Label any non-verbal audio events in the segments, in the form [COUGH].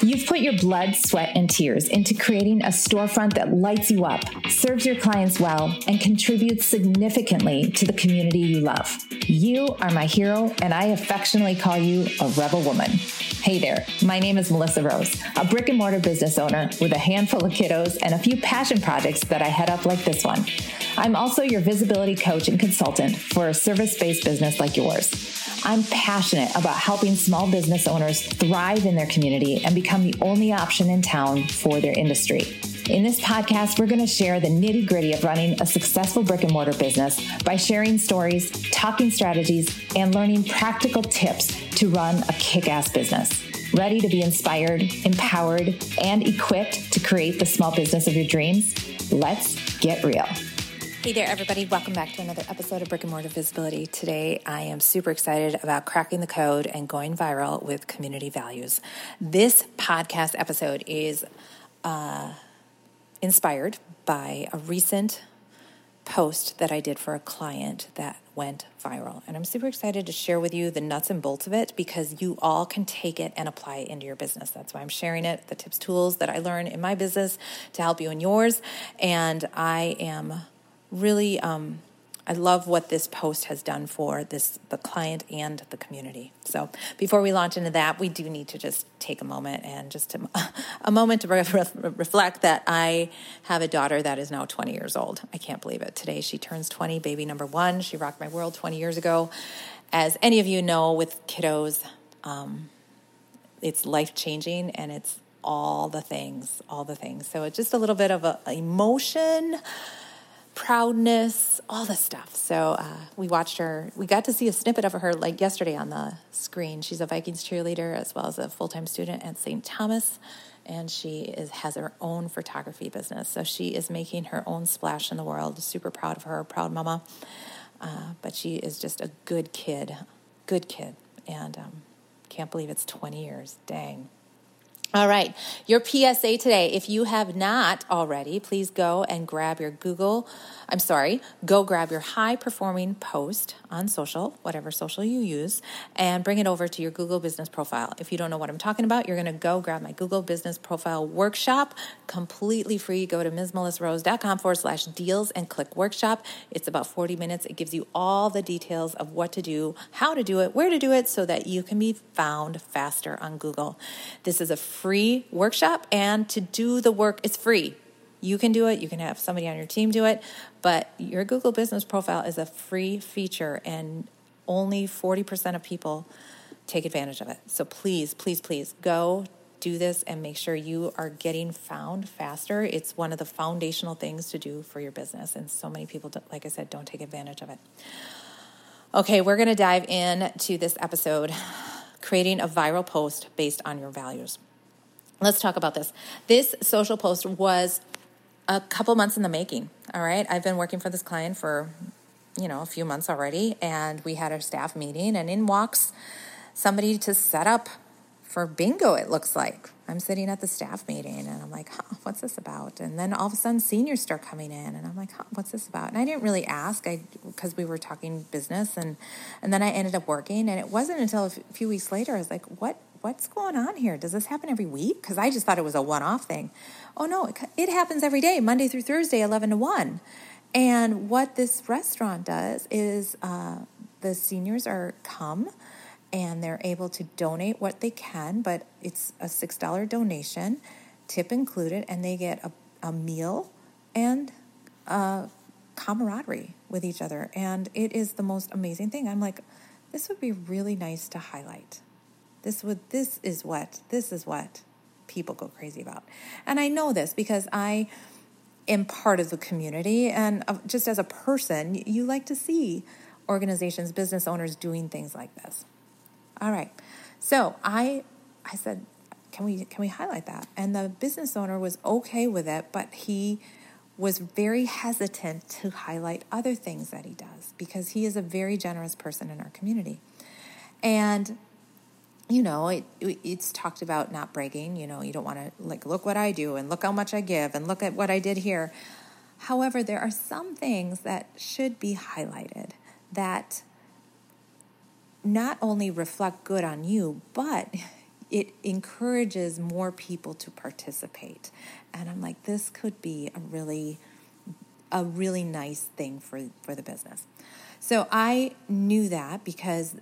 You've put your blood, sweat, and tears into creating a storefront that lights you up, serves your clients well, and contributes significantly to the community you love. You are my hero, and I affectionately call you a rebel woman. Hey there, my name is Melissa Rose, a brick and mortar business owner with a handful of kiddos and a few passion projects that I head up like this one. I'm also your visibility coach and consultant for a service based business like yours. I'm passionate about helping small business owners thrive in their community and become the only option in town for their industry. In this podcast, we're going to share the nitty gritty of running a successful brick and mortar business by sharing stories, talking strategies, and learning practical tips to run a kick ass business. Ready to be inspired, empowered, and equipped to create the small business of your dreams? Let's get real. Hey there, everybody. Welcome back to another episode of Brick and Mortar Visibility. Today, I am super excited about cracking the code and going viral with community values. This podcast episode is uh, inspired by a recent post that I did for a client that went viral. And I'm super excited to share with you the nuts and bolts of it because you all can take it and apply it into your business. That's why I'm sharing it, the tips, tools that I learn in my business to help you in yours. And I am really um, I love what this post has done for this the client and the community. So before we launch into that, we do need to just take a moment and just [LAUGHS] a, moment to re- reflect that I have a daughter that is now 20 years old. I can't believe it. Today she turns 20, baby number one. She rocked my world 20 years ago. As any of you know, with kiddos, um, it's life changing and it's all the things, all the things. So it's just a little bit of a, emotion proudness, all the stuff. So uh, we watched her. We got to see a snippet of her like yesterday on the screen. She's a Vikings cheerleader as well as a full time student at St. Thomas, and she is has her own photography business. So she is making her own splash in the world. Super proud of her, proud mama. Uh, but she is just a good kid, good kid, and um, can't believe it's 20 years. Dang. All right, your PSA today. If you have not already, please go and grab your Google. I'm sorry, go grab your high performing post on social, whatever social you use, and bring it over to your Google business profile. If you don't know what I'm talking about, you're going to go grab my Google business profile workshop, completely free. Go to msmelissarose.com forward slash deals and click workshop. It's about 40 minutes. It gives you all the details of what to do, how to do it, where to do it, so that you can be found faster on Google. This is a free workshop, and to do the work, it's free. You can do it, you can have somebody on your team do it, but your Google business profile is a free feature, and only 40% of people take advantage of it. So please, please, please go do this and make sure you are getting found faster. It's one of the foundational things to do for your business. And so many people, like I said, don't take advantage of it. Okay, we're going to dive in to this episode [SIGHS] creating a viral post based on your values. Let's talk about this. This social post was a couple months in the making. All right. I've been working for this client for, you know, a few months already. And we had a staff meeting, and in walks somebody to set up for bingo, it looks like. I'm sitting at the staff meeting and I'm like, huh, what's this about? And then all of a sudden seniors start coming in and I'm like, huh, what's this about? And I didn't really ask I because we were talking business and and then I ended up working and it wasn't until a few weeks later I was like, what what's going on here? Does this happen every week? Because I just thought it was a one off thing. Oh, no, it, it happens every day, Monday through Thursday, 11 to 1. And what this restaurant does is uh, the seniors are come and they're able to donate what they can, but it's a $6 donation, tip included, and they get a, a meal and uh, camaraderie with each other. And it is the most amazing thing. I'm like, this would be really nice to highlight. This would this is what this is what people go crazy about. And I know this because I am part of the community and uh, just as a person, you like to see organizations, business owners doing things like this. All right. So, I I said, "Can we can we highlight that?" And the business owner was okay with it, but he was very hesitant to highlight other things that he does because he is a very generous person in our community. And you know, it, it's talked about not bragging. You know, you don't want to like look what I do and look how much I give and look at what I did here. However, there are some things that should be highlighted that not only reflect good on you, but it encourages more people to participate. And I'm like, this could be a really a really nice thing for, for the business. So I knew that because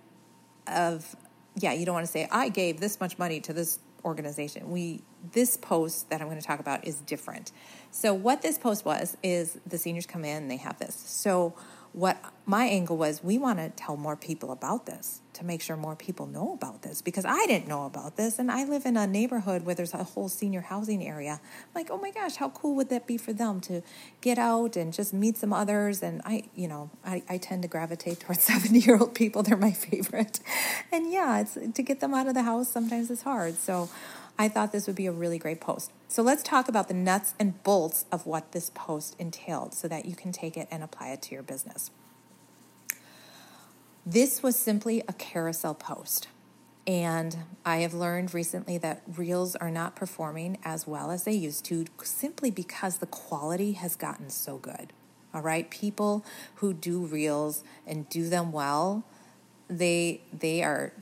of yeah, you don't want to say I gave this much money to this organization. We this post that I'm going to talk about is different. So what this post was is the seniors come in they have this. So what my angle was we want to tell more people about this to make sure more people know about this because I didn't know about this and I live in a neighborhood where there's a whole senior housing area. I'm like, oh my gosh, how cool would that be for them to get out and just meet some others? And I, you know, I, I tend to gravitate [LAUGHS] towards 70 year old people. They're my favorite. And yeah, it's to get them out of the house sometimes it's hard. So I thought this would be a really great post. So let's talk about the nuts and bolts of what this post entailed so that you can take it and apply it to your business. This was simply a carousel post. And I have learned recently that reels are not performing as well as they used to simply because the quality has gotten so good. All right, people who do reels and do them well, they they are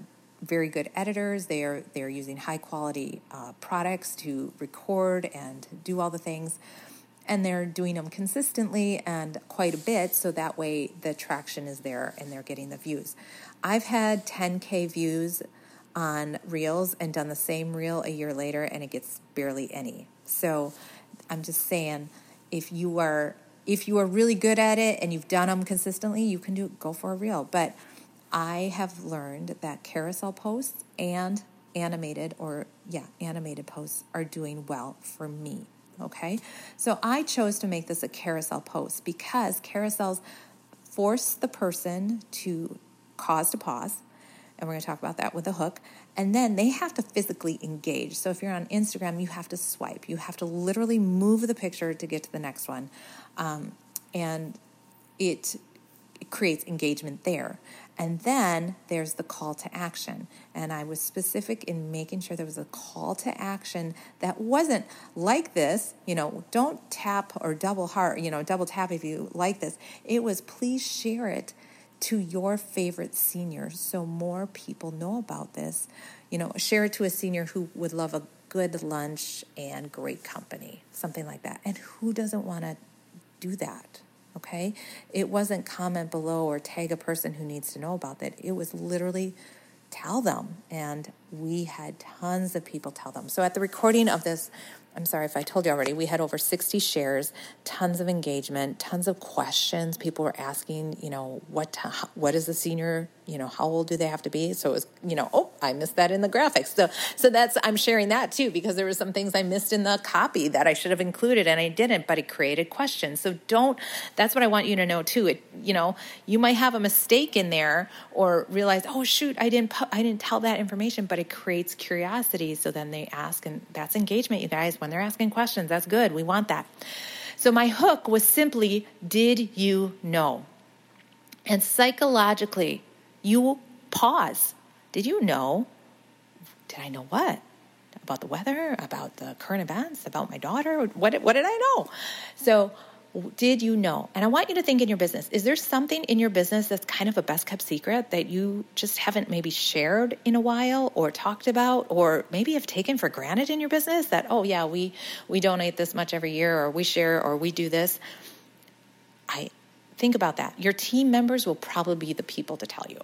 very good editors. They are they are using high quality uh, products to record and do all the things, and they're doing them consistently and quite a bit. So that way the traction is there and they're getting the views. I've had 10k views on reels and done the same reel a year later, and it gets barely any. So I'm just saying, if you are if you are really good at it and you've done them consistently, you can do go for a reel, but I have learned that carousel posts and animated or yeah, animated posts are doing well for me. Okay. So I chose to make this a carousel post because carousels force the person to cause to pause. And we're going to talk about that with a hook. And then they have to physically engage. So if you're on Instagram, you have to swipe. You have to literally move the picture to get to the next one. Um, and it, it creates engagement there. And then there's the call to action. And I was specific in making sure there was a call to action that wasn't like this, you know, don't tap or double heart, you know, double tap if you like this. It was please share it to your favorite seniors so more people know about this. You know, share it to a senior who would love a good lunch and great company, something like that. And who doesn't want to do that? Okay? It wasn't comment below or tag a person who needs to know about that. It was literally tell them. And we had tons of people tell them. So at the recording of this I'm sorry if I told you already, we had over 60 shares, tons of engagement, tons of questions. People were asking, you know, what what is the senior, you know, how old do they have to be? So it was, you know, oh, I missed that in the graphics. So so that's I'm sharing that too because there were some things I missed in the copy that I should have included and I didn't, but it created questions. So don't that's what I want you to know too. It, you know, you might have a mistake in there or realize, "Oh shoot, I didn't I didn't tell that information," but it creates curiosity so then they ask and that's engagement, you guys when they're asking questions. That's good. We want that. So my hook was simply, Did you know? And psychologically, you pause. Did you know? Did I know what? About the weather, about the current events, about my daughter? What, what did I know? So did you know? And I want you to think in your business is there something in your business that's kind of a best kept secret that you just haven't maybe shared in a while or talked about or maybe have taken for granted in your business that, oh, yeah, we, we donate this much every year or we share or we do this? I think about that. Your team members will probably be the people to tell you.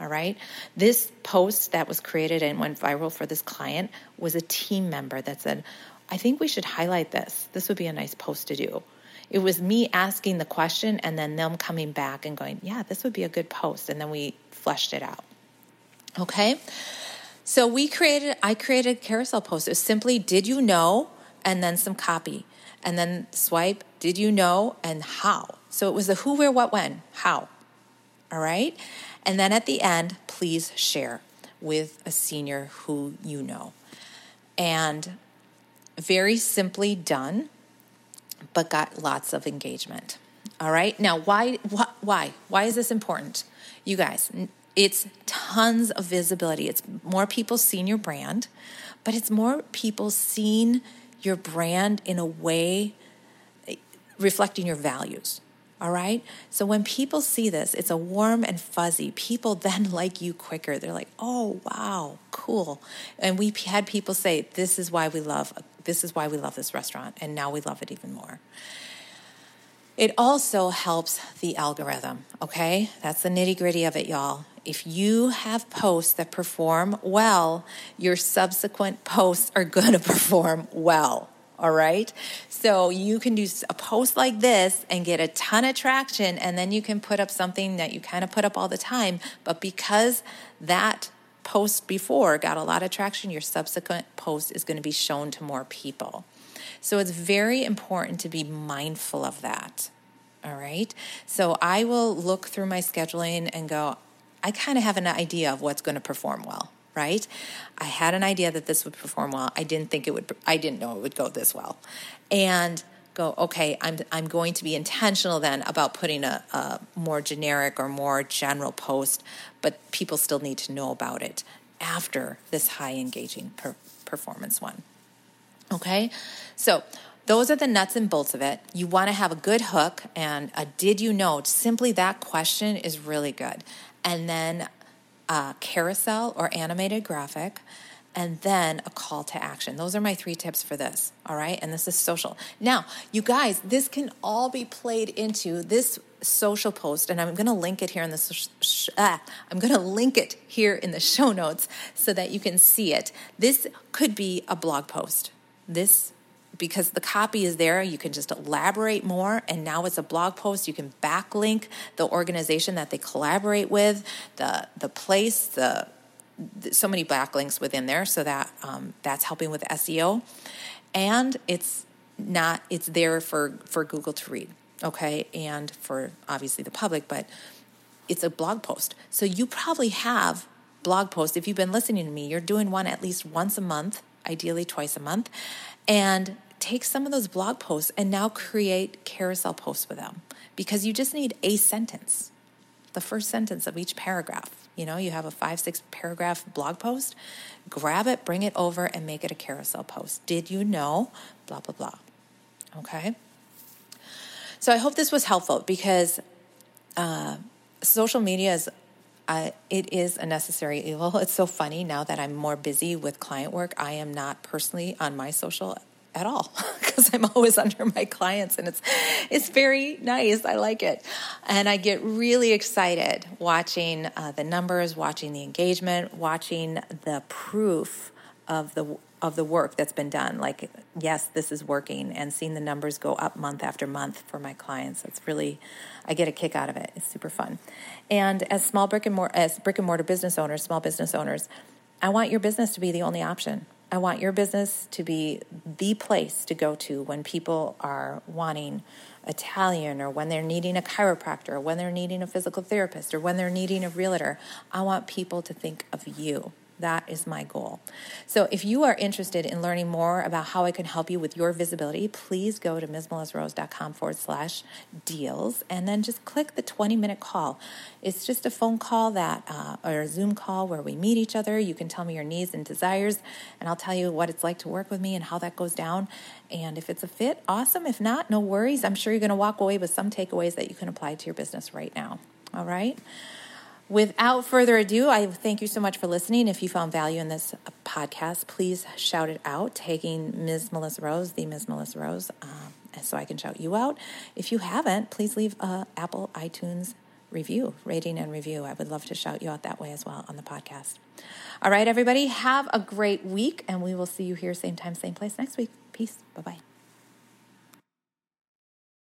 All right. This post that was created and went viral for this client was a team member that said, I think we should highlight this. This would be a nice post to do. It was me asking the question and then them coming back and going, yeah, this would be a good post. And then we fleshed it out. Okay. So we created, I created a carousel post. It was simply, did you know? And then some copy. And then swipe, did you know? And how. So it was the who, where, what, when, how. All right. And then at the end, please share with a senior who you know. And very simply done but got lots of engagement. All right. Now, why, why, why is this important? You guys, it's tons of visibility. It's more people seeing your brand, but it's more people seeing your brand in a way eh, reflecting your values. All right. So when people see this, it's a warm and fuzzy. People [LAUGHS] then like you quicker. They're like, oh, wow, cool. And we had people say, this is why we love, this is why we love this restaurant. And now we love it even more. It also helps the algorithm, okay? That's the nitty gritty of it, y'all. If you have posts that perform well, your subsequent posts are to [LAUGHS] perform well. All right. So you can do a post like this and get a ton of traction, and then you can put up something that you kind of put up all the time. But because that post before got a lot of traction, your subsequent post is going to be shown to more people. So it's very important to be mindful of that. All right. So I will look through my scheduling and go, I kind of have an idea of what's going to perform well, right? I had an idea that this would perform well. I didn't think it would, I didn't know it would go this well. And go, okay, I'm, I'm going to be intentional then about putting a, a more generic or more general post, but people still need to know about it after this high engaging per- performance one. Okay, so those are the nuts and bolts of it. You want to have a good hook and a did you know? Simply that question is really good. And then a carousel or animated graphic and then a call to action. Those are my three tips for this. All right. And this is social. Now, you guys, this can all be played into this social post, and I'm going to link it here in the sh- ah, I'm going to link it here in the show notes so that you can see it. This could be a blog post. This because the copy is there, you can just elaborate more. And now it's a blog post. You can backlink the organization that they collaborate with, the the place, the so many backlinks within there, so that um, that's helping with SEO, and it's not it's there for for Google to read, okay, and for obviously the public, but it's a blog post. So you probably have blog posts. If you've been listening to me, you're doing one at least once a month ideally twice a month, and take some of those blog posts and now create carousel posts with them because you just need a sentence, the first sentence of each paragraph. You know, you have a five, six paragraph blog post, grab it, bring it over, and make it a carousel post. Did you know? Blah, blah, blah. Okay. So I hope this was helpful because uh, social media is uh, it is a necessary evil. [LAUGHS] It's so funny now that I'm more busy with client work. I am not personally on my social at all [LAUGHS] because I'm always under my clients and it's it's very nice. I like it. And I get really excited watching uh, the numbers, watching the engagement, watching the proof of the of the work that's been done. Like yes, this is working and seeing the numbers go up month after month for my clients. It's really I get a kick out of it. It's super fun. And as small brick and mortar as brick and mortar business owners, small business owners, I want your business to be the only option I want your business to be the place to go to when people are wanting Italian or when they're needing a chiropractor or when they're needing a physical therapist or when they're needing a realtor. I want people to think of you. That is my goal. So, if you are interested in learning more about how I can help you with your visibility, please go to MsMelissaRose.com forward slash deals and then just click the 20 minute call. It's just a phone call that, uh, or a Zoom call where we meet each other. You can tell me your needs and desires, and I'll tell you what it's like to work with me and how that goes down. And if it's a fit, awesome. If not, no worries. I'm sure you're going to walk away with some takeaways that you can apply to your business right now. All right. Without further ado, I thank you so much for listening. If you found value in this podcast, please shout it out, taking Ms. Melissa Rose, the Ms. Melissa Rose, um, so I can shout you out. If you haven't, please leave a Apple iTunes review, rating and review. I would love to shout you out that way as well on the podcast. All right, everybody, have a great week, and we will see you here same time, same place next week. Peace. Bye bye.